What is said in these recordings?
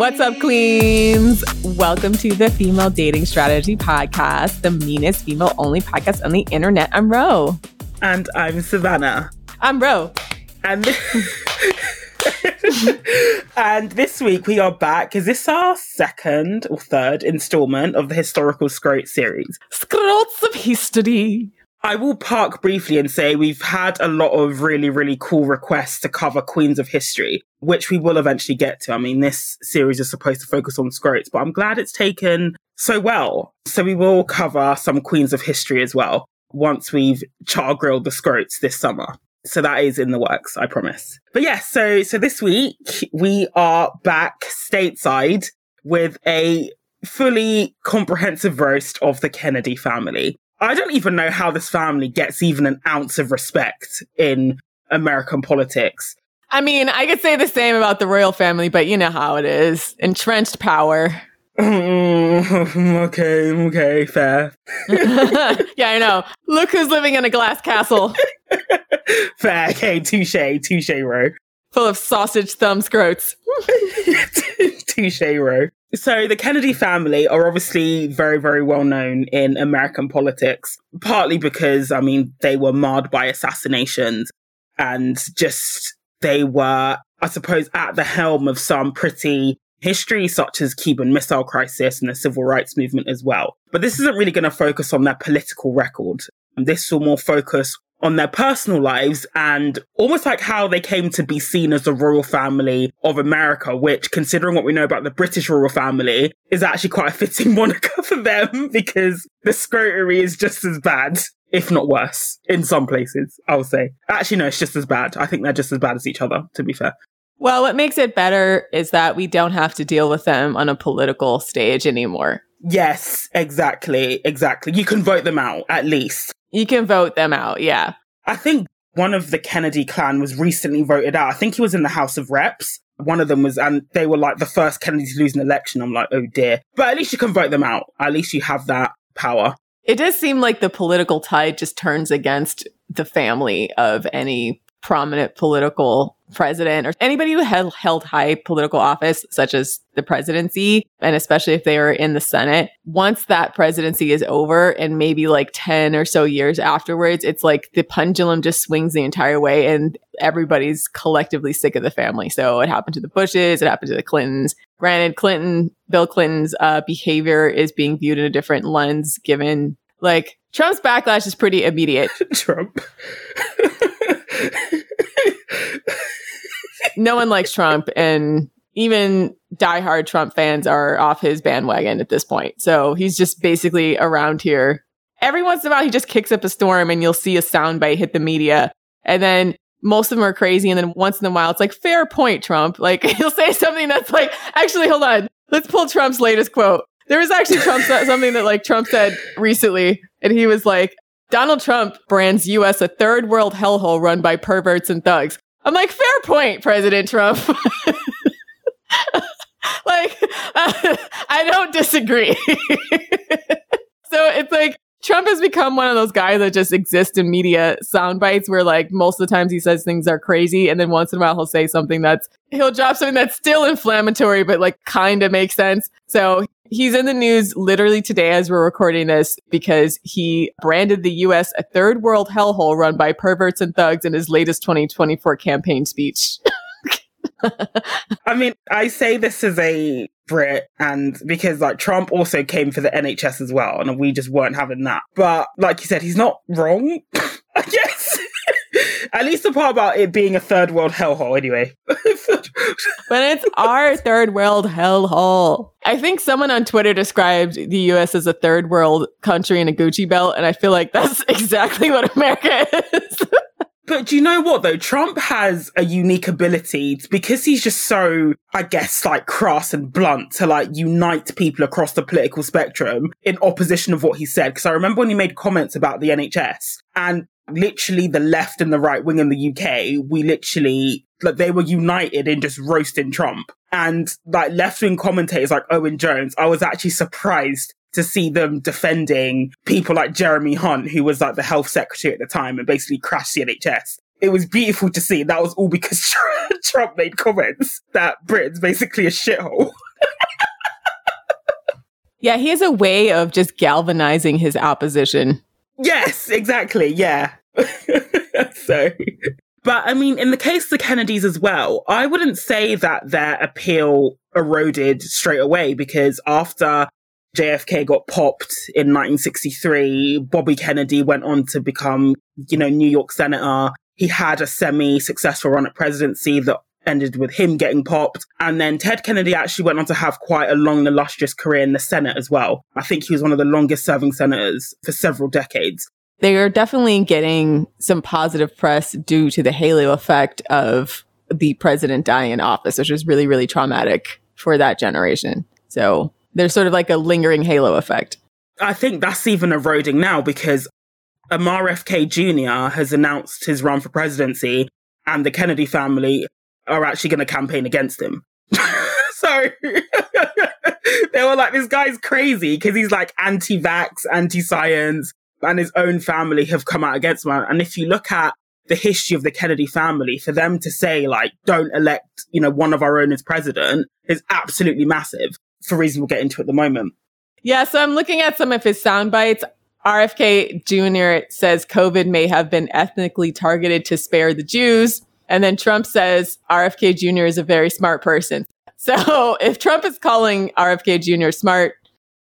What's up, queens? Welcome to the Female Dating Strategy Podcast, the meanest female only podcast on the internet. I'm Ro. And I'm Savannah. I'm Ro. And and this week we are back. Is this our second or third installment of the historical scrote series? Scrotes of history. I will park briefly and say we've had a lot of really, really cool requests to cover Queens of History, which we will eventually get to. I mean, this series is supposed to focus on scrotes, but I'm glad it's taken so well. So we will cover some Queens of History as well once we've char grilled the scrotes this summer. So that is in the works, I promise. But yes, yeah, so so this week we are back stateside with a fully comprehensive roast of the Kennedy family. I don't even know how this family gets even an ounce of respect in American politics. I mean, I could say the same about the royal family, but you know how it is entrenched power. Mm, okay, okay, fair. yeah, I know. Look who's living in a glass castle. fair, okay, touche, touche, Ro. Full of sausage thumb scrotes. Touche, Ro. So the Kennedy family are obviously very, very well known in American politics, partly because, I mean, they were marred by assassinations and just they were, I suppose, at the helm of some pretty history, such as Cuban Missile Crisis and the Civil Rights Movement as well. But this isn't really going to focus on their political record. This will more focus on their personal lives and almost like how they came to be seen as the royal family of America, which, considering what we know about the British royal family, is actually quite a fitting moniker for them because the scrotery is just as bad, if not worse, in some places, I'll say. Actually, no, it's just as bad. I think they're just as bad as each other, to be fair. Well, what makes it better is that we don't have to deal with them on a political stage anymore. Yes, exactly, exactly. You can vote them out, at least. You can vote them out, yeah. I think one of the Kennedy clan was recently voted out. I think he was in the House of Reps. One of them was, and they were like the first Kennedy to lose an election. I'm like, oh dear. But at least you can vote them out. At least you have that power. It does seem like the political tide just turns against the family of any prominent political president or anybody who had held high political office, such as the presidency, and especially if they are in the Senate, once that presidency is over and maybe like 10 or so years afterwards, it's like the pendulum just swings the entire way and everybody's collectively sick of the family. So it happened to the Bushes, it happened to the Clintons. Granted, Clinton, Bill Clinton's uh, behavior is being viewed in a different lens given like Trump's backlash is pretty immediate. Trump. no one likes Trump, and even diehard Trump fans are off his bandwagon at this point. So he's just basically around here. Every once in a while, he just kicks up a storm, and you'll see a soundbite hit the media, and then most of them are crazy. And then once in a while, it's like, fair point, Trump. Like he'll say something that's like, actually, hold on. Let's pull Trump's latest quote. There was actually Trump something that like Trump said recently, and he was like, Donald Trump brands US a third world hellhole run by perverts and thugs. I'm like, fair point, President Trump. like, uh, I don't disagree. so it's like Trump has become one of those guys that just exist in media sound bites where like most of the times he says things are crazy and then once in a while he'll say something that's he'll drop something that's still inflammatory but like kind of makes sense. So He's in the news literally today as we're recording this because he branded the US a third world hellhole run by perverts and thugs in his latest 2024 campaign speech. I mean, I say this as a Brit and because like Trump also came for the NHS as well and we just weren't having that. But like you said, he's not wrong, I guess. At least the part about it being a third world hellhole, anyway. but it's our third world hellhole. I think someone on Twitter described the US as a third world country in a Gucci belt, and I feel like that's exactly what America is. But do you know what though? Trump has a unique ability because he's just so, I guess, like crass and blunt to like unite people across the political spectrum in opposition of what he said. Because I remember when he made comments about the NHS and literally the left and the right wing in the UK, we literally, like, they were united in just roasting Trump. And like left wing commentators like Owen Jones, I was actually surprised to see them defending people like Jeremy Hunt, who was like the health secretary at the time and basically crashed the NHS. It was beautiful to see. That was all because Trump made comments that Britain's basically a shithole. Yeah, he has a way of just galvanizing his opposition. Yes, exactly. Yeah. so, but I mean, in the case of the Kennedys as well, I wouldn't say that their appeal eroded straight away because after JFK got popped in 1963, Bobby Kennedy went on to become, you know, New York Senator. He had a semi successful run at presidency that ended with him getting popped. And then Ted Kennedy actually went on to have quite a long, and illustrious career in the Senate as well. I think he was one of the longest serving senators for several decades. They are definitely getting some positive press due to the halo effect of the president dying in office, which was really, really traumatic for that generation. So there's sort of like a lingering halo effect. I think that's even eroding now because RFK Jr. has announced his run for presidency and the Kennedy family are actually going to campaign against him. so they were like, this guy's crazy because he's like anti vax, anti science, and his own family have come out against him. And if you look at the history of the Kennedy family, for them to say, like, don't elect, you know, one of our own as president is absolutely massive for reasons we'll get into at the moment. Yeah. So I'm looking at some of his sound bites. RFK Jr. says COVID may have been ethnically targeted to spare the Jews. And then Trump says RFK Jr. is a very smart person. So if Trump is calling RFK Jr. smart,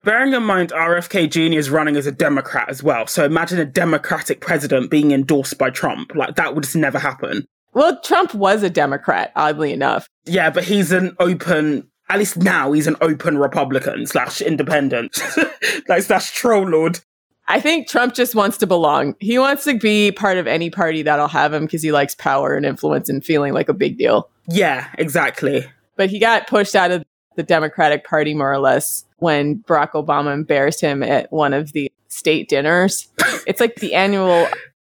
Bearing in mind RFK Jr. is running as a Democrat as well. So imagine a Democratic president being endorsed by Trump. Like that would just never happen. Well, Trump was a Democrat, oddly enough. Yeah, but he's an open at least now he's an open Republican slash independent, like slash troll lord. I think Trump just wants to belong. He wants to be part of any party that'll have him because he likes power and influence and feeling like a big deal. Yeah, exactly. But he got pushed out of the Democratic Party more or less when Barack Obama embarrassed him at one of the state dinners. it's like the annual,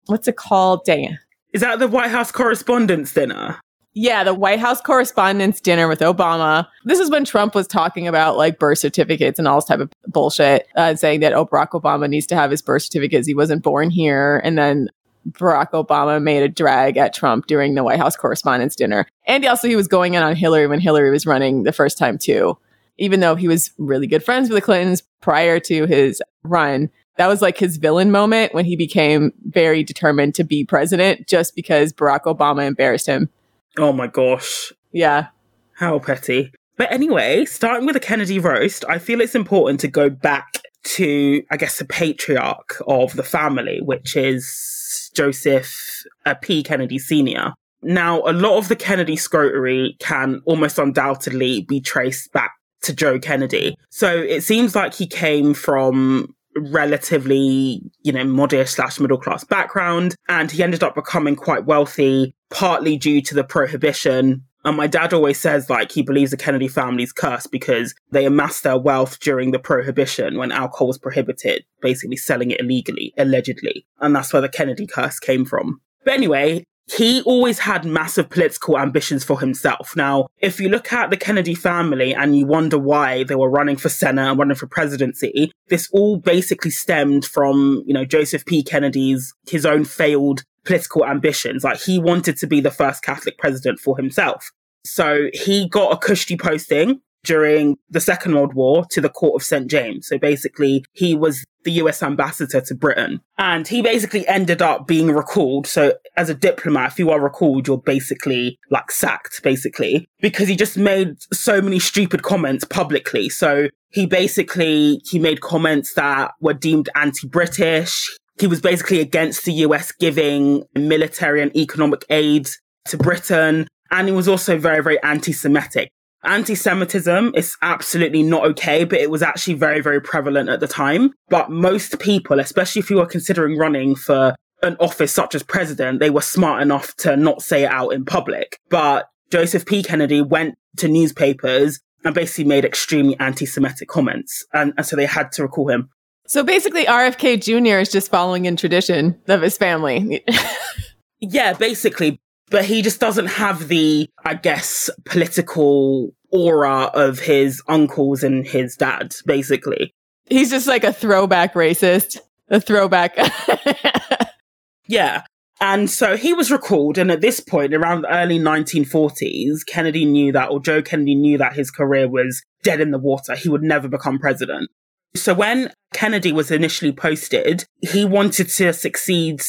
what's it called? Dang. Is that the White House Correspondents' Dinner? Yeah, the White House Correspondents' Dinner with Obama. This is when Trump was talking about like birth certificates and all this type of bullshit, uh, saying that oh, Barack Obama needs to have his birth certificates. He wasn't born here. And then Barack Obama made a drag at Trump during the White House Correspondents' Dinner. And also, he was going in on Hillary when Hillary was running the first time, too. Even though he was really good friends with the Clintons prior to his run, that was like his villain moment when he became very determined to be president just because Barack Obama embarrassed him. Oh my gosh. Yeah. How petty. But anyway, starting with the Kennedy roast, I feel it's important to go back to, I guess, the patriarch of the family, which is Joseph uh, P. Kennedy Sr. Now, a lot of the Kennedy scrotery can almost undoubtedly be traced back to Joe Kennedy. So it seems like he came from relatively, you know, modest slash middle class background. And he ended up becoming quite wealthy, partly due to the prohibition. And my dad always says, like, he believes the Kennedy family's cursed because they amassed their wealth during the prohibition when alcohol was prohibited, basically selling it illegally, allegedly. And that's where the Kennedy curse came from. But anyway, he always had massive political ambitions for himself. Now, if you look at the Kennedy family and you wonder why they were running for Senate and running for presidency, this all basically stemmed from, you know, Joseph P. Kennedy's, his own failed political ambitions. Like he wanted to be the first Catholic president for himself. So he got a cushy posting during the Second World War to the court of St. James. So basically, he was the US ambassador to Britain. And he basically ended up being recalled. So as a diplomat, if you are recalled, you're basically like sacked, basically, because he just made so many stupid comments publicly. So he basically, he made comments that were deemed anti-British. He was basically against the US giving military and economic aid to Britain. And he was also very, very anti-Semitic anti-Semitism is absolutely not okay, but it was actually very, very prevalent at the time. But most people, especially if you were considering running for an office such as president, they were smart enough to not say it out in public. But Joseph P. Kennedy went to newspapers and basically made extremely anti-Semitic comments. And, and so they had to recall him. So basically, RFK Jr. is just following in tradition of his family. yeah, basically but he just doesn't have the, I guess, political aura of his uncles and his dad, basically. He's just like a throwback racist, a throwback. yeah. And so he was recalled. And at this point, around the early 1940s, Kennedy knew that, or Joe Kennedy knew that his career was dead in the water. He would never become president. So when Kennedy was initially posted, he wanted to succeed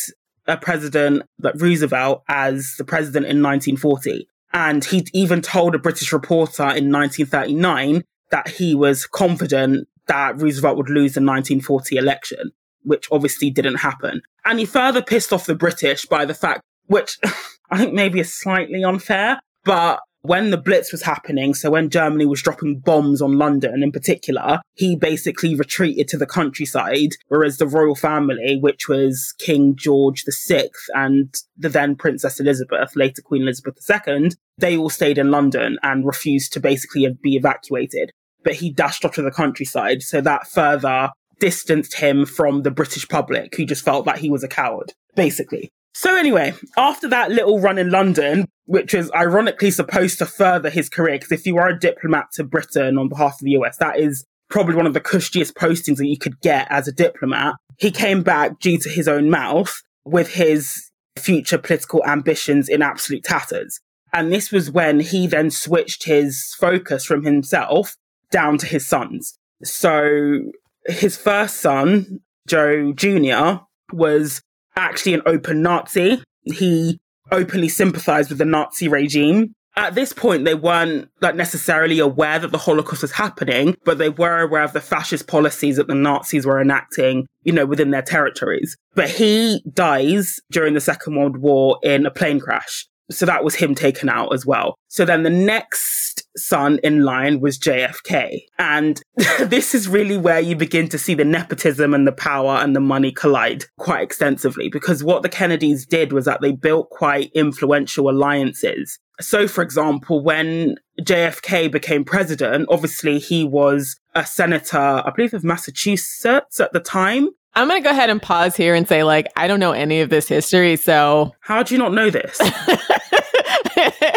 a president like Roosevelt as the president in 1940. And he even told a British reporter in 1939 that he was confident that Roosevelt would lose the 1940 election, which obviously didn't happen. And he further pissed off the British by the fact, which I think maybe is slightly unfair, but when the Blitz was happening, so when Germany was dropping bombs on London in particular, he basically retreated to the countryside, whereas the royal family, which was King George VI and the then Princess Elizabeth, later Queen Elizabeth II, they all stayed in London and refused to basically be evacuated. But he dashed off to the countryside, so that further distanced him from the British public, who just felt that he was a coward, basically. So anyway, after that little run in London, which was ironically supposed to further his career, because if you are a diplomat to Britain on behalf of the US, that is probably one of the cushiest postings that you could get as a diplomat. He came back due to his own mouth with his future political ambitions in absolute tatters. And this was when he then switched his focus from himself down to his sons. So his first son, Joe Jr., was actually an open Nazi. He openly sympathized with the Nazi regime. At this point, they weren't like necessarily aware that the Holocaust was happening, but they were aware of the fascist policies that the Nazis were enacting, you know, within their territories. But he dies during the Second World War in a plane crash. So that was him taken out as well. So then the next son in line was JFK. And this is really where you begin to see the nepotism and the power and the money collide quite extensively because what the Kennedys did was that they built quite influential alliances. So, for example, when JFK became president, obviously he was a senator, I believe, of Massachusetts at the time. I'm going to go ahead and pause here and say, like, I don't know any of this history. So, how do you not know this?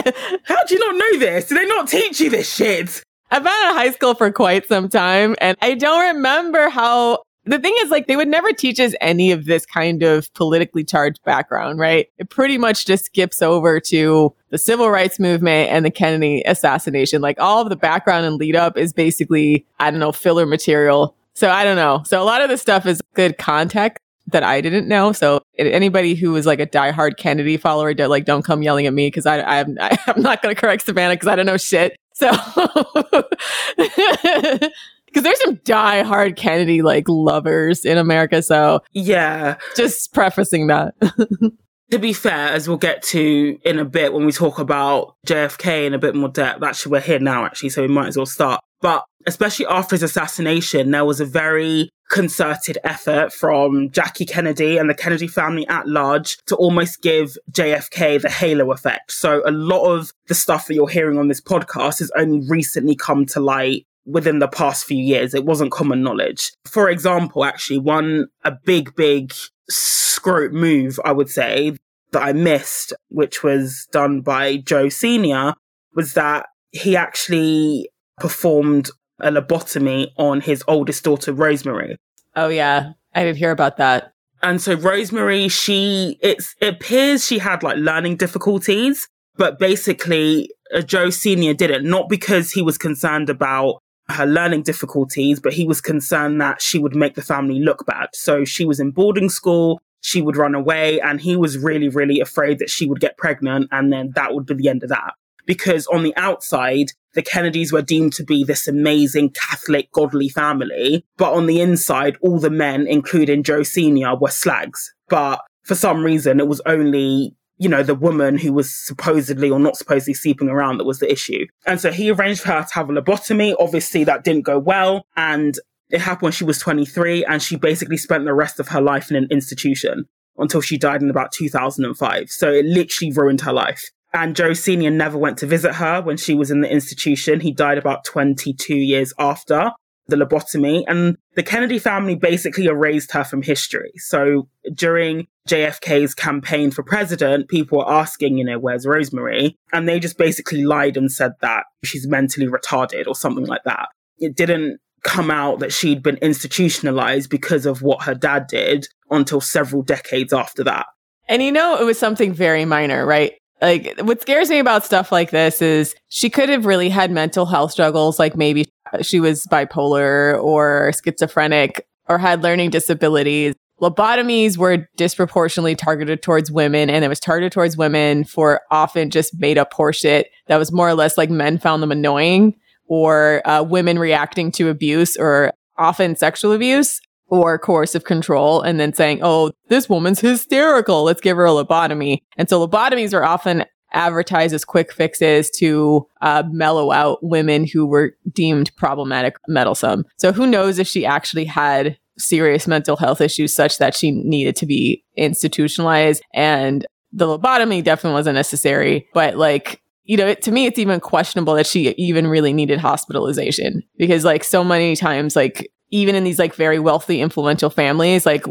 how do you not know this? Do they not teach you this shit? I've been in high school for quite some time and I don't remember how the thing is like they would never teach us any of this kind of politically charged background, right? It pretty much just skips over to the civil rights movement and the Kennedy assassination. Like all of the background and lead up is basically, I don't know, filler material so I don't know. So a lot of this stuff is good context that I didn't know. So anybody who is like a diehard Kennedy follower, like don't come yelling at me because I, I'm I'm not going to correct Savannah because I don't know shit. So because there's some diehard Kennedy like lovers in America. So yeah, just prefacing that. to be fair, as we'll get to in a bit when we talk about JFK in a bit more depth, actually we're here now actually, so we might as well start. But especially after his assassination, there was a very concerted effort from Jackie Kennedy and the Kennedy family at large to almost give JFK the halo effect. So a lot of the stuff that you're hearing on this podcast has only recently come to light within the past few years. It wasn't common knowledge. For example, actually, one, a big, big scrote move, I would say, that I missed, which was done by Joe Sr., was that he actually performed a lobotomy on his oldest daughter, Rosemary. Oh, yeah. I did hear about that. And so Rosemary, she, it's, it appears she had like learning difficulties, but basically uh, Joe Sr. did it not because he was concerned about her learning difficulties, but he was concerned that she would make the family look bad. So she was in boarding school, she would run away, and he was really, really afraid that she would get pregnant, and then that would be the end of that. Because on the outside, the Kennedys were deemed to be this amazing Catholic, godly family. But on the inside, all the men, including Joe Sr., were slags. But for some reason, it was only you know, the woman who was supposedly or not supposedly sleeping around that was the issue. And so he arranged for her to have a lobotomy. Obviously, that didn't go well. And it happened when she was 23, and she basically spent the rest of her life in an institution until she died in about 2005. So it literally ruined her life. And Joe Sr. never went to visit her when she was in the institution. He died about 22 years after the lobotomy. And the Kennedy family basically erased her from history. So during JFK's campaign for president, people were asking, you know, where's Rosemary? And they just basically lied and said that she's mentally retarded or something like that. It didn't come out that she'd been institutionalized because of what her dad did until several decades after that. And you know, it was something very minor, right? Like, what scares me about stuff like this is she could have really had mental health struggles, like maybe she was bipolar or schizophrenic or had learning disabilities. Lobotomies were disproportionately targeted towards women, and it was targeted towards women for often just made up horseshit that was more or less like men found them annoying or uh, women reacting to abuse or often sexual abuse or coercive control and then saying, oh, this woman's hysterical. Let's give her a lobotomy. And so lobotomies are often advertised as quick fixes to uh, mellow out women who were deemed problematic, meddlesome. So who knows if she actually had serious mental health issues such that she needed to be institutionalized and the lobotomy definitely wasn't necessary, but like you know, it, to me, it's even questionable that she even really needed hospitalization because, like, so many times, like, even in these like very wealthy, influential families, like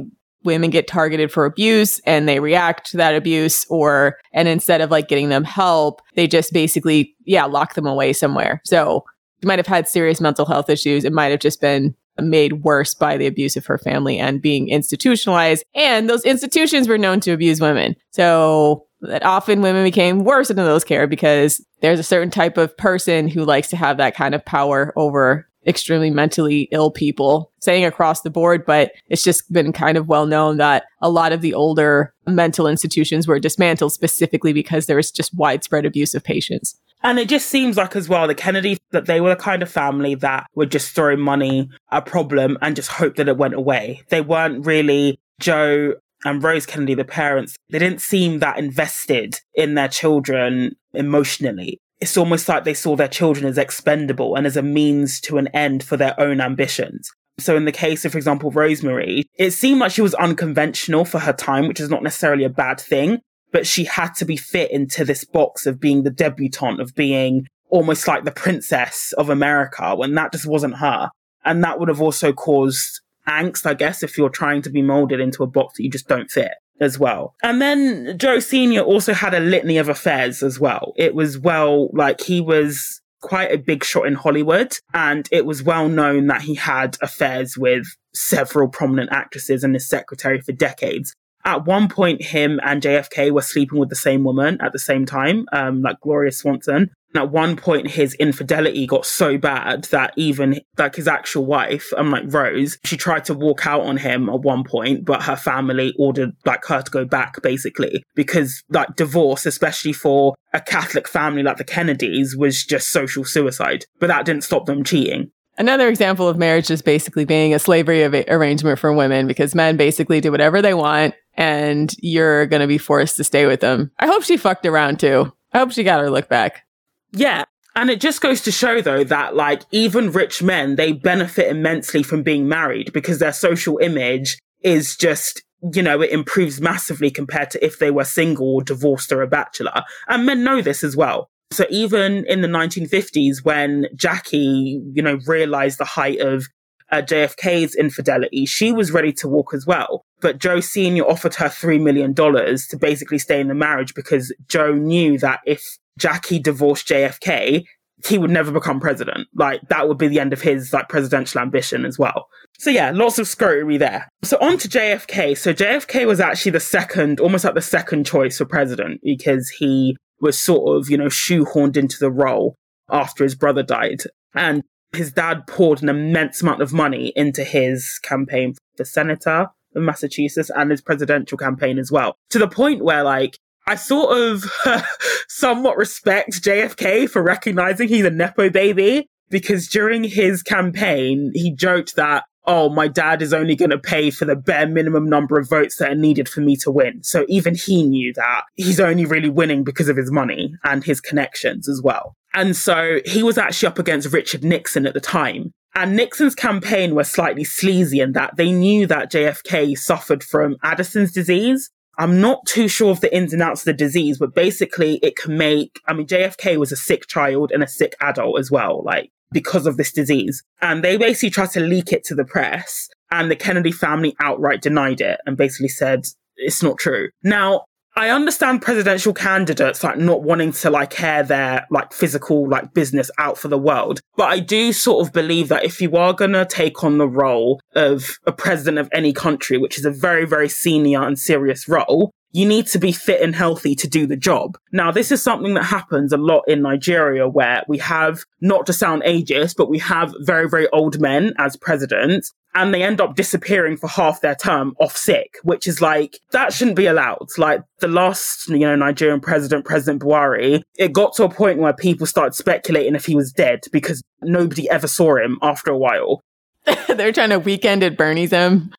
women get targeted for abuse and they react to that abuse or, and instead of like getting them help, they just basically, yeah, lock them away somewhere. So might have had serious mental health issues. It might have just been made worse by the abuse of her family and being institutionalized. And those institutions were known to abuse women. So that often women became worse into those care because there's a certain type of person who likes to have that kind of power over extremely mentally ill people saying across the board, but it's just been kind of well known that a lot of the older mental institutions were dismantled specifically because there was just widespread abuse of patients. And it just seems like as well, the Kennedys that they were the kind of family that would just throw money at a problem and just hope that it went away. They weren't really Joe and Rose Kennedy, the parents, they didn't seem that invested in their children emotionally it's almost like they saw their children as expendable and as a means to an end for their own ambitions. So in the case of, for example, Rosemary, it seemed like she was unconventional for her time, which is not necessarily a bad thing, but she had to be fit into this box of being the debutante, of being almost like the princess of America when that just wasn't her. And that would have also caused angst, I guess, if you're trying to be molded into a box that you just don't fit as well. And then Joe Sr. also had a litany of affairs as well. It was well, like he was quite a big shot in Hollywood and it was well known that he had affairs with several prominent actresses and his secretary for decades. At one point, him and JFK were sleeping with the same woman at the same time, um, like Gloria Swanson at one point his infidelity got so bad that even like his actual wife, um, like Rose, she tried to walk out on him at one point, but her family ordered like her to go back basically because like divorce, especially for a Catholic family like the Kennedys, was just social suicide. But that didn't stop them cheating. Another example of marriage just basically being a slavery arrangement for women because men basically do whatever they want and you're going to be forced to stay with them. I hope she fucked around too. I hope she got her look back. Yeah. And it just goes to show though that like even rich men, they benefit immensely from being married because their social image is just, you know, it improves massively compared to if they were single or divorced or a bachelor. And men know this as well. So even in the 1950s, when Jackie, you know, realized the height of uh, JFK's infidelity, she was ready to walk as well. But Joe Sr. offered her $3 million to basically stay in the marriage because Joe knew that if Jackie divorced JFK, he would never become president. Like that would be the end of his like presidential ambition as well. So yeah, lots of scrutiny there. So on to JFK. So JFK was actually the second, almost like the second choice for president because he was sort of, you know, shoehorned into the role after his brother died. And his dad poured an immense amount of money into his campaign for senator of Massachusetts and his presidential campaign as well. To the point where like I sort of somewhat respect JFK for recognizing he's a Nepo baby because during his campaign, he joked that, oh, my dad is only going to pay for the bare minimum number of votes that are needed for me to win. So even he knew that he's only really winning because of his money and his connections as well. And so he was actually up against Richard Nixon at the time. And Nixon's campaign was slightly sleazy in that they knew that JFK suffered from Addison's disease, I'm not too sure of the ins and outs of the disease, but basically it can make, I mean, JFK was a sick child and a sick adult as well, like because of this disease. And they basically tried to leak it to the press and the Kennedy family outright denied it and basically said, it's not true. Now, I understand presidential candidates like not wanting to like hair their like physical like business out for the world. But I do sort of believe that if you are going to take on the role of a president of any country, which is a very, very senior and serious role, you need to be fit and healthy to do the job. Now, this is something that happens a lot in Nigeria where we have, not to sound ageist, but we have very, very old men as presidents and they end up disappearing for half their term off sick, which is like, that shouldn't be allowed. Like the last, you know, Nigerian president, President Buhari, it got to a point where people started speculating if he was dead because nobody ever saw him after a while. They're trying to weekend at Bernie's him.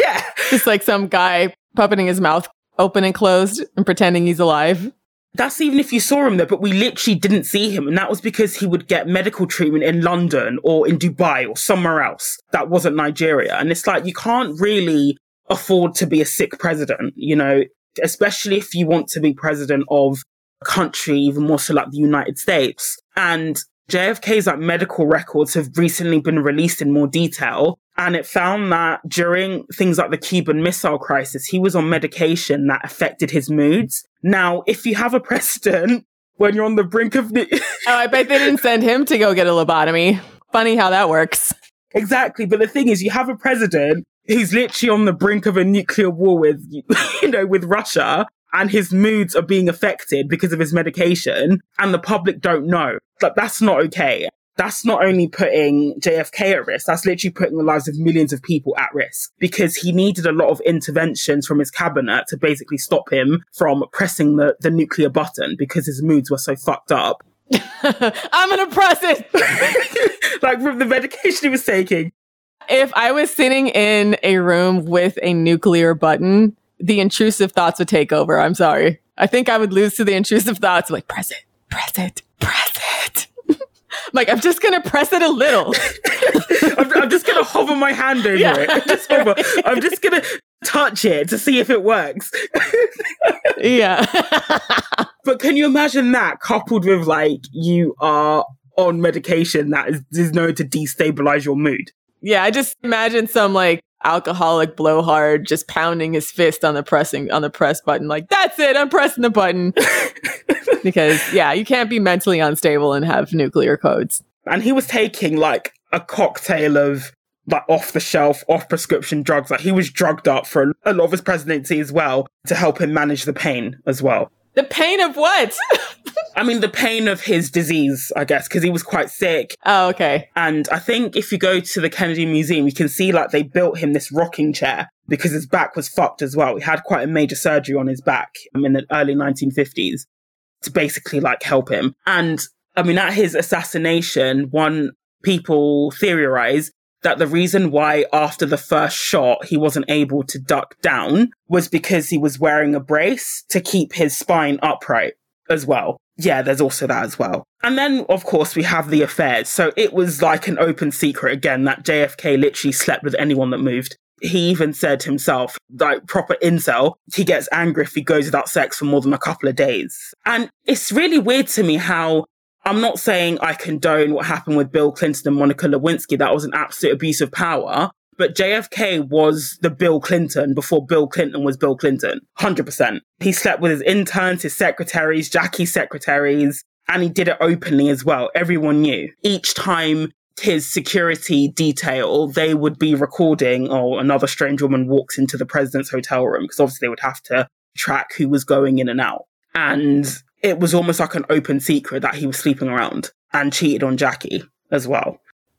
yeah. Just like some guy puppeting his mouth open and closed and pretending he's alive. That's even if you saw him there, but we literally didn't see him. And that was because he would get medical treatment in London or in Dubai or somewhere else that wasn't Nigeria. And it's like, you can't really afford to be a sick president, you know, especially if you want to be president of a country, even more so like the United States. And JFK's like medical records have recently been released in more detail. And it found that during things like the Cuban Missile Crisis, he was on medication that affected his moods. Now, if you have a president when you're on the brink of. the, oh, I bet they didn't send him to go get a lobotomy. Funny how that works. Exactly. But the thing is, you have a president who's literally on the brink of a nuclear war with, you know, with Russia and his moods are being affected because of his medication and the public don't know. Like, that's not okay. That's not only putting JFK at risk, that's literally putting the lives of millions of people at risk because he needed a lot of interventions from his cabinet to basically stop him from pressing the, the nuclear button because his moods were so fucked up. I'm gonna press it. like from the medication he was taking. If I was sitting in a room with a nuclear button, the intrusive thoughts would take over. I'm sorry. I think I would lose to the intrusive thoughts. I'm Like, press it, press it, press it. like, I'm just going to press it a little. I'm, I'm, just going to hover my hand over yeah. it. I'm just, hover, I'm just going to touch it to see if it works. yeah. but can you imagine that coupled with like you are on medication that is, is known to destabilize your mood? Yeah, I just imagine some like alcoholic blowhard just pounding his fist on the pressing on the press button like that's it i'm pressing the button. Because yeah you can't be mentally unstable and have nuclear codes. And he was taking like a cocktail of like off the shelf off prescription drugs. Like he was drugged up for a lot of his presidency as well to help him manage the pain as well the pain of what? I mean, the pain of his disease, I guess, because he was quite sick. Oh, okay. And I think if you go to the Kennedy Museum, you can see like they built him this rocking chair because his back was fucked as well. He had quite a major surgery on his back in the early 1950s to basically like help him. And I mean, at his assassination, one people theorize that the reason why after the first shot he wasn't able to duck down was because he was wearing a brace to keep his spine upright as well. Yeah, there's also that as well. And then, of course, we have the affairs. So it was like an open secret again that JFK literally slept with anyone that moved. He even said himself, like proper incel, he gets angry if he goes without sex for more than a couple of days. And it's really weird to me how I'm not saying I condone what happened with Bill Clinton and Monica Lewinsky. That was an absolute abuse of power. But JFK was the Bill Clinton before Bill Clinton was Bill Clinton. 100%. He slept with his interns, his secretaries, Jackie's secretaries, and he did it openly as well. Everyone knew. Each time his security detail, they would be recording, or oh, another strange woman walks into the president's hotel room, because obviously they would have to track who was going in and out. And it was almost like an open secret that he was sleeping around and cheated on Jackie as well.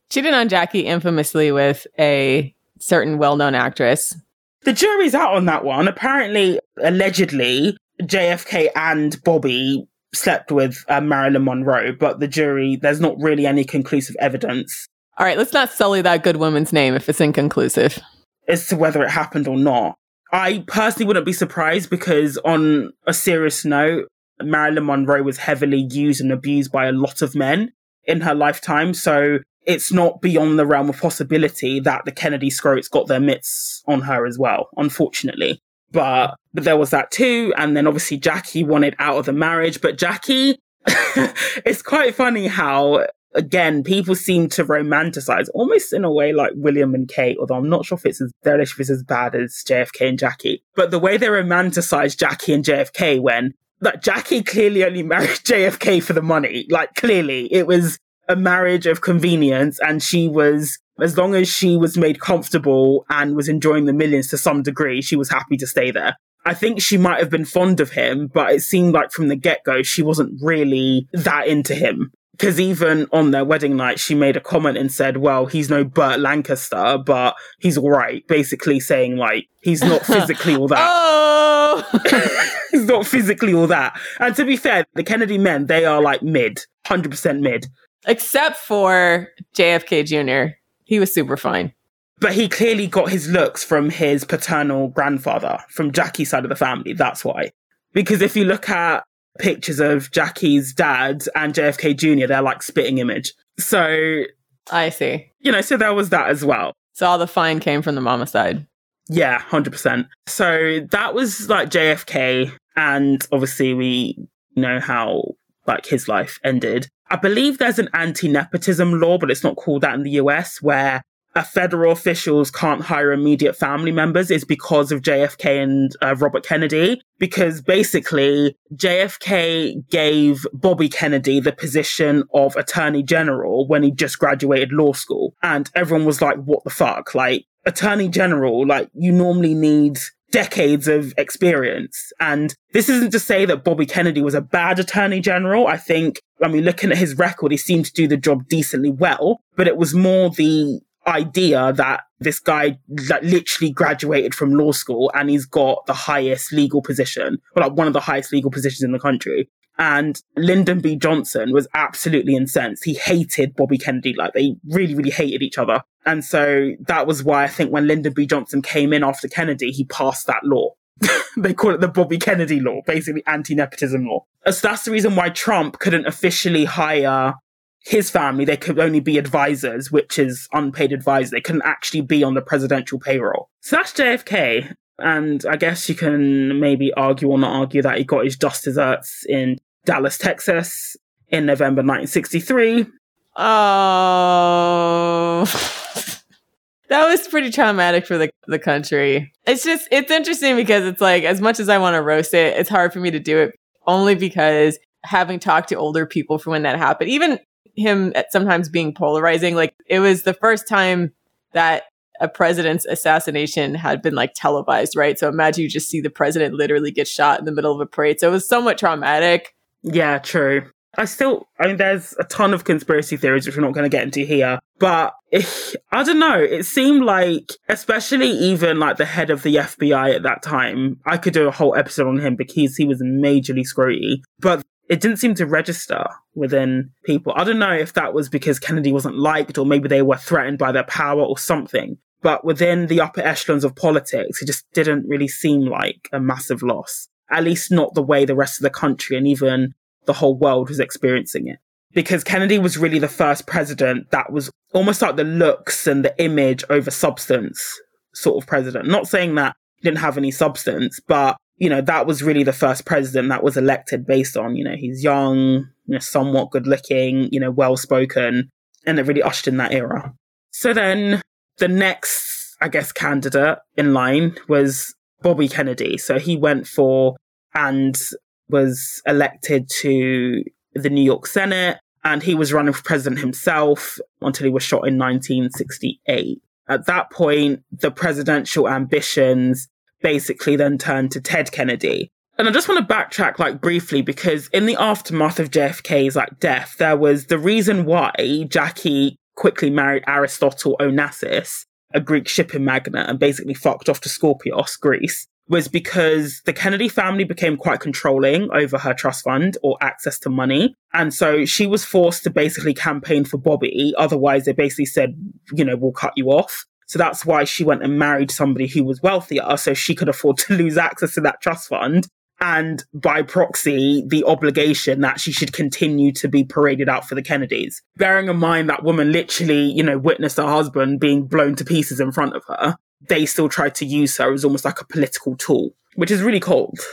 Cheated on Jackie infamously with a certain well known actress. The jury's out on that one. Apparently, allegedly, JFK and Bobby slept with uh, Marilyn Monroe, but the jury, there's not really any conclusive evidence. All right, let's not sully that good woman's name if it's inconclusive. As to whether it happened or not. I personally wouldn't be surprised because, on a serious note, Marilyn Monroe was heavily used and abused by a lot of men in her lifetime. So it's not beyond the realm of possibility that the Kennedy scrotes got their mitts on her as well, unfortunately. But, but there was that too. And then obviously Jackie wanted out of the marriage, but Jackie, it's quite funny how again, people seem to romanticize almost in a way like William and Kate, although I'm not sure if it's as, their relationship is as bad as JFK and Jackie. But the way they romanticize Jackie and JFK when that Jackie clearly only married JFK for the money. Like clearly it was a marriage of convenience and she was as long as she was made comfortable and was enjoying the millions to some degree, she was happy to stay there. I think she might have been fond of him, but it seemed like from the get go, she wasn't really that into him. Because even on their wedding night, she made a comment and said, well, he's no Burt Lancaster, but he's all right. Basically saying, like, he's not physically all that. oh, he's not physically all that. And to be fair, the Kennedy men, they are like mid, 100% mid. except for JFK Jr. He was super fine. But he clearly got his looks from his paternal grandfather, from Jackie's side of the family. That's why. Because if you look at pictures of Jackie's dad and JFK Jr., they're like spitting image. So, I see. you know, so there was that as well. So all the fine came from the mama side. Yeah, 100%. So that was like JFK. And obviously, we know how like his life ended. I believe there's an anti nepotism law, but it's not called that in the US, where a federal officials can't hire immediate family members is because of JFK and uh, Robert Kennedy. Because basically, JFK gave Bobby Kennedy the position of attorney general when he just graduated law school. And everyone was like, what the fuck? Like, attorney general, like, you normally need decades of experience. And this isn't to say that Bobby Kennedy was a bad attorney general. I think, I mean, looking at his record, he seemed to do the job decently well, but it was more the idea that this guy like literally graduated from law school and he's got the highest legal position, or like one of the highest legal positions in the country. And Lyndon B. Johnson was absolutely incensed. He hated Bobby Kennedy. Like they really, really hated each other. And so that was why I think when Lyndon B. Johnson came in after Kennedy, he passed that law. they call it the Bobby Kennedy law, basically anti-nepotism law. So that's the reason why Trump couldn't officially hire his family. They could only be advisors, which is unpaid advisors. They couldn't actually be on the presidential payroll. So that's JFK. And I guess you can maybe argue or not argue that he got his just desserts in Dallas, Texas in November 1963. Oh. that was pretty traumatic for the, the country. It's just, it's interesting because it's like, as much as I want to roast it, it's hard for me to do it only because having talked to older people from when that happened, even him at sometimes being polarizing, like it was the first time that a president's assassination had been like televised, right? So imagine you just see the president literally get shot in the middle of a parade. So it was somewhat traumatic. Yeah, true. I still, I mean, there's a ton of conspiracy theories which we're not going to get into here, but I don't know. It seemed like, especially even like the head of the FBI at that time, I could do a whole episode on him because he was majorly screwy, but it didn't seem to register within people. I don't know if that was because Kennedy wasn't liked or maybe they were threatened by their power or something. But within the upper echelons of politics, it just didn't really seem like a massive loss. At least not the way the rest of the country and even the whole world was experiencing it. Because Kennedy was really the first president that was almost like the looks and the image over substance sort of president. Not saying that he didn't have any substance, but you know, that was really the first president that was elected based on, you know, he's young, you know, somewhat good looking, you know, well spoken, and it really ushered in that era. So then the next, I guess, candidate in line was Bobby Kennedy. So he went for and was elected to the New York Senate, and he was running for president himself until he was shot in 1968. At that point, the presidential ambitions basically then turned to Ted Kennedy. And I just want to backtrack like briefly because in the aftermath of JFK's like death, there was the reason why Jackie quickly married Aristotle Onassis, a Greek shipping magnate, and basically fucked off to Skorpios, Greece, was because the Kennedy family became quite controlling over her trust fund or access to money. And so she was forced to basically campaign for Bobby. Otherwise, they basically said, you know, we'll cut you off. So that's why she went and married somebody who was wealthier, so she could afford to lose access to that trust fund. And by proxy, the obligation that she should continue to be paraded out for the Kennedys. Bearing in mind that woman literally, you know, witnessed her husband being blown to pieces in front of her, they still tried to use her as almost like a political tool, which is really cold.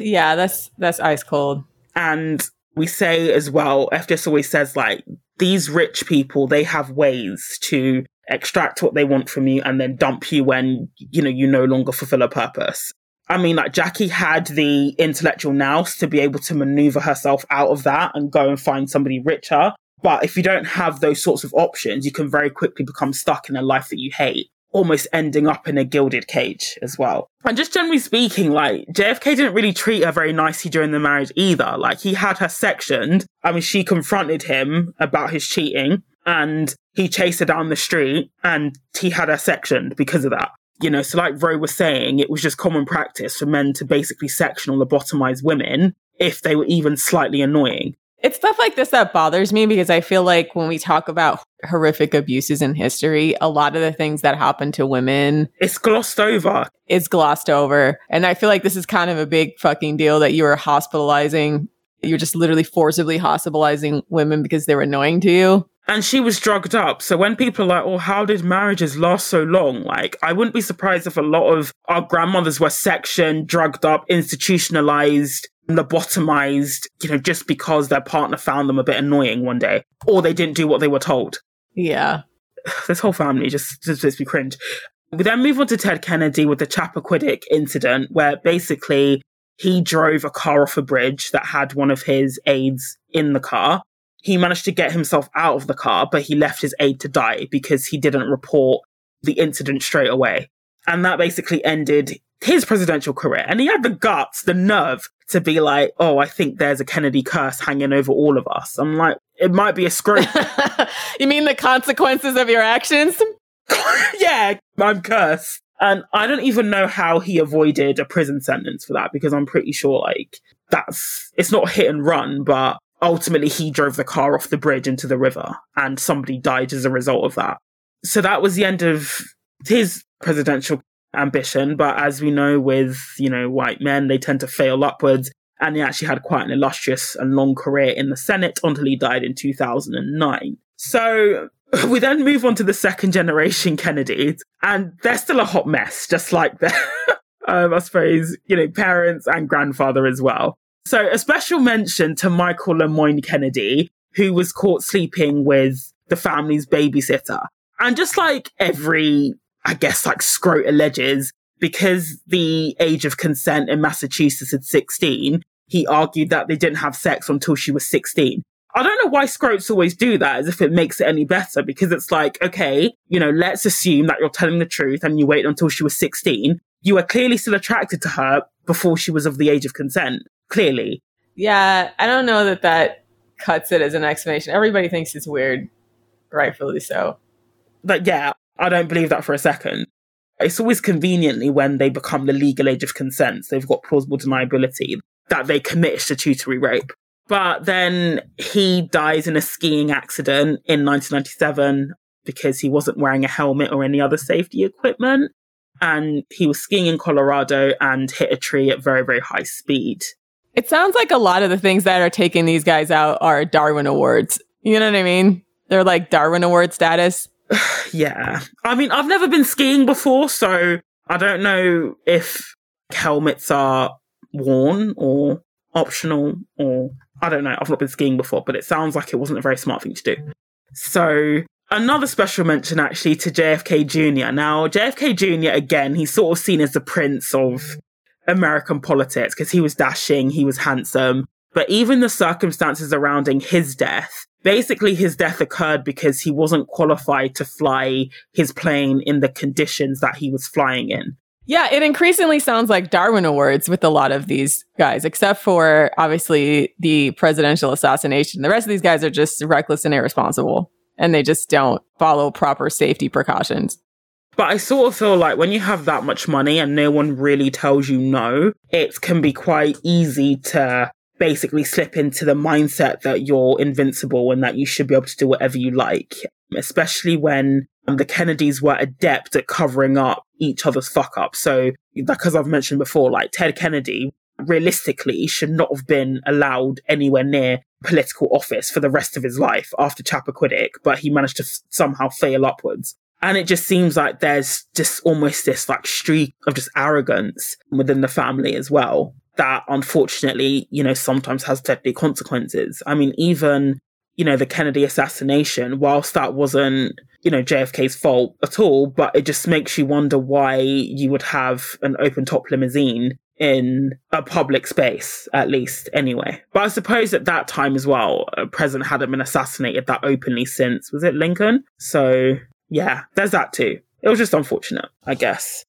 Yeah, that's that's ice cold. And we say as well, FDS always says like these rich people, they have ways to extract what they want from you and then dump you when, you know, you no longer fulfill a purpose. I mean, like Jackie had the intellectual nous to be able to maneuver herself out of that and go and find somebody richer. But if you don't have those sorts of options, you can very quickly become stuck in a life that you hate. almost ending up in a gilded cage as well. And just generally speaking, like JFK didn't really treat her very nicely during the marriage either. Like he had her sectioned. I mean, she confronted him about his cheating and he chased her down the street and he had her sectioned because of that. You know, so like Ro was saying, it was just common practice for men to basically section or lobotomize women if they were even slightly annoying. It's stuff like this that bothers me because I feel like when we talk about horrific abuses in history, a lot of the things that happen to women it's glossed over. It's glossed over. And I feel like this is kind of a big fucking deal that you are hospitalizing, you're just literally forcibly hospitalizing women because they're annoying to you. And she was drugged up. So when people are like, oh, how did marriages last so long? Like, I wouldn't be surprised if a lot of our grandmothers were sectioned, drugged up, institutionalized, lobotomized, you know, just because their partner found them a bit annoying one day, or they didn't do what they were told. Yeah. This whole family just just makes me cringe. We then move on to Ted Kennedy with the Chappaquiddick incident, where basically he drove a car off a bridge that had one of his aides in the car. He managed to get himself out of the car, but he left his aide to die because he didn't report the incident straight away. And that basically ended his presidential career. And he had the guts, the nerve to be like, oh, I think there's a Kennedy curse hanging over all of us. I'm like, it might be a screw. you mean the consequences of your actions? yeah, I'm cursed. And I don't even know how he avoided a prison sentence for that because I'm pretty sure like that's it's not hit and run, but ultimately he drove the car off the bridge into the river and somebody died as a result of that. So that was the end of his presidential ambition. But as we know with, you know, white men, they tend to fail upwards. And he actually had quite an illustrious and long career in the Senate until he died in 2009. So we then move on to the second generation Kennedys, and they're still a hot mess, just like their, um, I suppose, you know, parents and grandfather as well. So a special mention to Michael LeMoyne Kennedy, who was caught sleeping with the family's babysitter. And just like every I guess like Scrote alleges, because the age of consent in Massachusetts is 16, he argued that they didn't have sex until she was 16. I don't know why Scrotes always do that as if it makes it any better because it's like, okay, you know, let's assume that you're telling the truth and you wait until she was 16. You were clearly still attracted to her before she was of the age of consent. Clearly. Yeah, I don't know that that cuts it as an explanation. Everybody thinks it's weird, rightfully so. But yeah, I don't believe that for a second. It's always conveniently when they become the legal age of consent, they've got plausible deniability that they commit statutory rape. But then he dies in a skiing accident in 1997 because he wasn't wearing a helmet or any other safety equipment. And he was skiing in Colorado and hit a tree at very, very high speed. It sounds like a lot of the things that are taking these guys out are Darwin Awards. You know what I mean? They're like Darwin Award status. yeah. I mean, I've never been skiing before, so I don't know if helmets are worn or optional or I don't know. I've not been skiing before, but it sounds like it wasn't a very smart thing to do. So another special mention actually to JFK Jr. Now, JFK Jr. again, he's sort of seen as the prince of American politics because he was dashing, he was handsome, but even the circumstances surrounding his death basically his death occurred because he wasn't qualified to fly his plane in the conditions that he was flying in. Yeah, it increasingly sounds like Darwin Awards with a lot of these guys, except for obviously the presidential assassination. The rest of these guys are just reckless and irresponsible, and they just don't follow proper safety precautions. But I sort of feel like when you have that much money and no one really tells you no, it can be quite easy to basically slip into the mindset that you're invincible and that you should be able to do whatever you like, especially when Um, the Kennedys were adept at covering up each other's fuck up. So, as I've mentioned before, like Ted Kennedy realistically should not have been allowed anywhere near political office for the rest of his life after Chappaquiddick, but he managed to f- somehow fail upwards. And it just seems like there's just almost this like streak of just arrogance within the family as well that unfortunately, you know, sometimes has deadly consequences. I mean, even, you know, the Kennedy assassination, whilst that wasn't, you know, JFK's fault at all, but it just makes you wonder why you would have an open top limousine in a public space, at least, anyway. But I suppose at that time as well, a president hadn't been assassinated that openly since, was it Lincoln? So, yeah, there's that too. it was just unfortunate, I guess.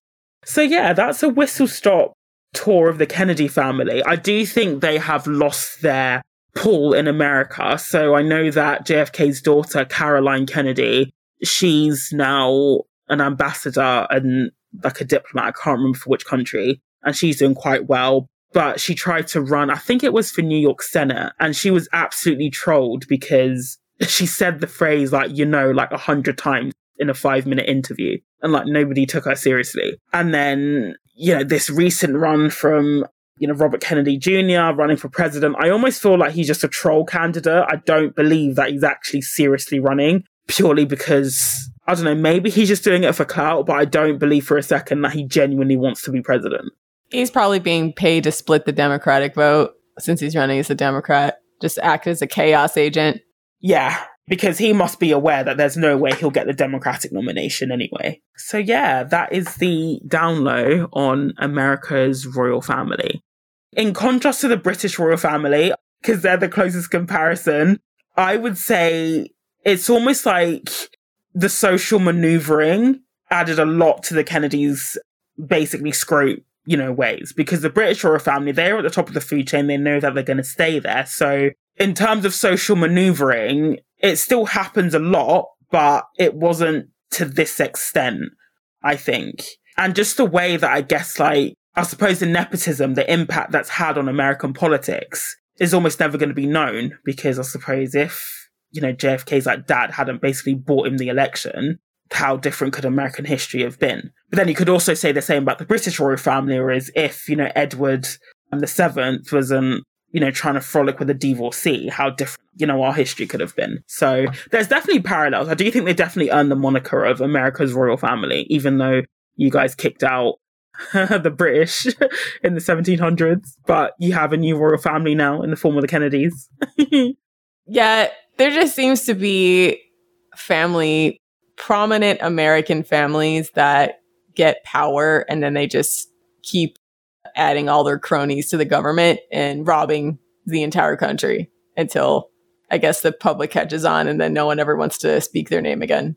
So yeah, that's a whistle stop tour of the Kennedy family. I do think they have lost their pull in America. So I know that JFK's daughter, Caroline Kennedy, she's now an ambassador and like a diplomat. I can't remember for which country. And she's doing quite well. But she tried to run, I think it was for New York Senate, and she was absolutely trolled because she said the phrase like, you know, like a hundred times in a five minute interview. And like nobody took her seriously. And then, you know, this recent run from you know, Robert Kennedy Jr. running for president. I almost feel like he's just a troll candidate. I don't believe that he's actually seriously running purely because, I don't know, maybe he's just doing it for clout, but I don't believe for a second that he genuinely wants to be president. He's probably being paid to split the Democratic vote since he's running as a Democrat, just act as a chaos agent. Yeah, because he must be aware that there's no way he'll get the Democratic nomination anyway. So, yeah, that is the down low on America's royal family. In contrast to the British royal family, because they're the closest comparison, I would say it's almost like the social maneuvering added a lot to the Kennedys basically screw, you know, ways. Because the British royal family, they're at the top of the food chain, they know that they're going to stay there. So, in terms of social maneuvering, it still happens a lot, but it wasn't to this extent, I think. And just the way that I guess, like, I suppose the nepotism, the impact that's had on American politics is almost never going to be known because I suppose if, you know, JFK's like dad hadn't basically bought him the election, how different could American history have been? But then you could also say the same about the British royal family, whereas if, you know, Edward um, the seventh wasn't you know, trying to frolic with a divorcee, how different, you know, our history could have been. So there's definitely parallels. I do think they definitely earned the moniker of America's royal family, even though you guys kicked out the British in the 1700s, but you have a new royal family now in the form of the Kennedys. yeah, there just seems to be family, prominent American families that get power and then they just keep adding all their cronies to the government and robbing the entire country until I guess the public catches on and then no one ever wants to speak their name again.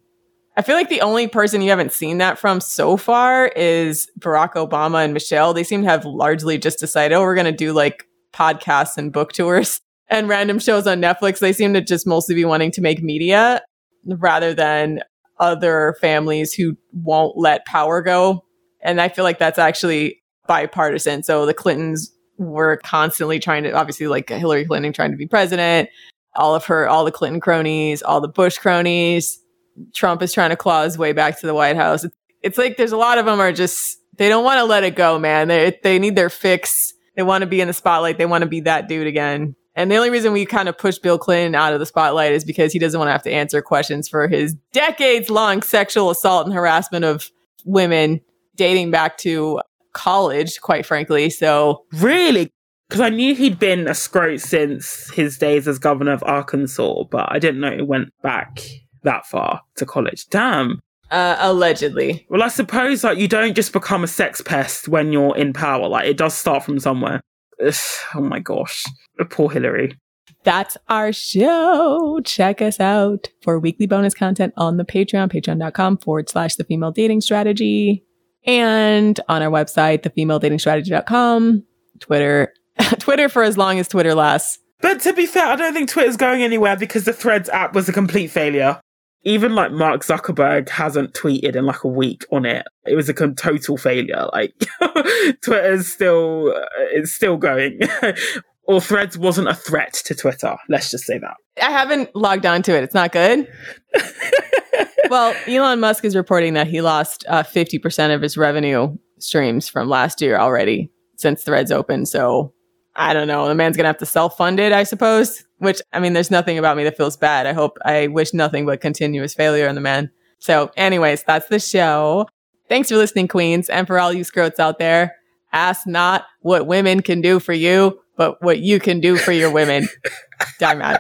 I feel like the only person you haven't seen that from so far is Barack Obama and Michelle. They seem to have largely just decided, oh, we're going to do like podcasts and book tours and random shows on Netflix. They seem to just mostly be wanting to make media rather than other families who won't let power go. And I feel like that's actually bipartisan. So the Clintons were constantly trying to, obviously, like Hillary Clinton trying to be president, all of her, all the Clinton cronies, all the Bush cronies. Trump is trying to claw his way back to the White House. It's, like there's a lot of them are just, they don't want to let it go, man. They, they need their fix. They want to be in the spotlight. They want to be that dude again. And the only reason we kind of pushed Bill Clinton out of the spotlight is because he doesn't want to have to answer questions for his decades long sexual assault and harassment of women dating back to college, quite frankly. So really, because I knew he'd been a scrote since his days as governor of Arkansas, but I didn't know it went back that far to college. Damn. Uh, allegedly. Well, I suppose like you don't just become a sex pest when you're in power. Like it does start from somewhere. Ugh, oh my gosh, poor Hillary. That's our show. Check us out for weekly bonus content on the Patreon, patreon.com forward slash the female dating strategy and on our website, thefemaledatingstrategy.com, Twitter, Twitter for as long as Twitter lasts. But to be fair, I don't think Twitter's going anywhere because the Threads app was a complete failure. Even like Mark Zuckerberg hasn't tweeted in like a week on it. It was a total failure. Like Twitter's still uh, it's still going. or Threads wasn't a threat to Twitter. Let's just say that. I haven't logged on to it. It's not good. well, Elon Musk is reporting that he lost uh, 50% of his revenue streams from last year already since Threads opened. So I don't know. The man's going to have to self fund it, I suppose, which I mean, there's nothing about me that feels bad. I hope I wish nothing but continuous failure on the man. So, anyways, that's the show. Thanks for listening, Queens. And for all you scrotes out there, ask not what women can do for you, but what you can do for your women. Diamond.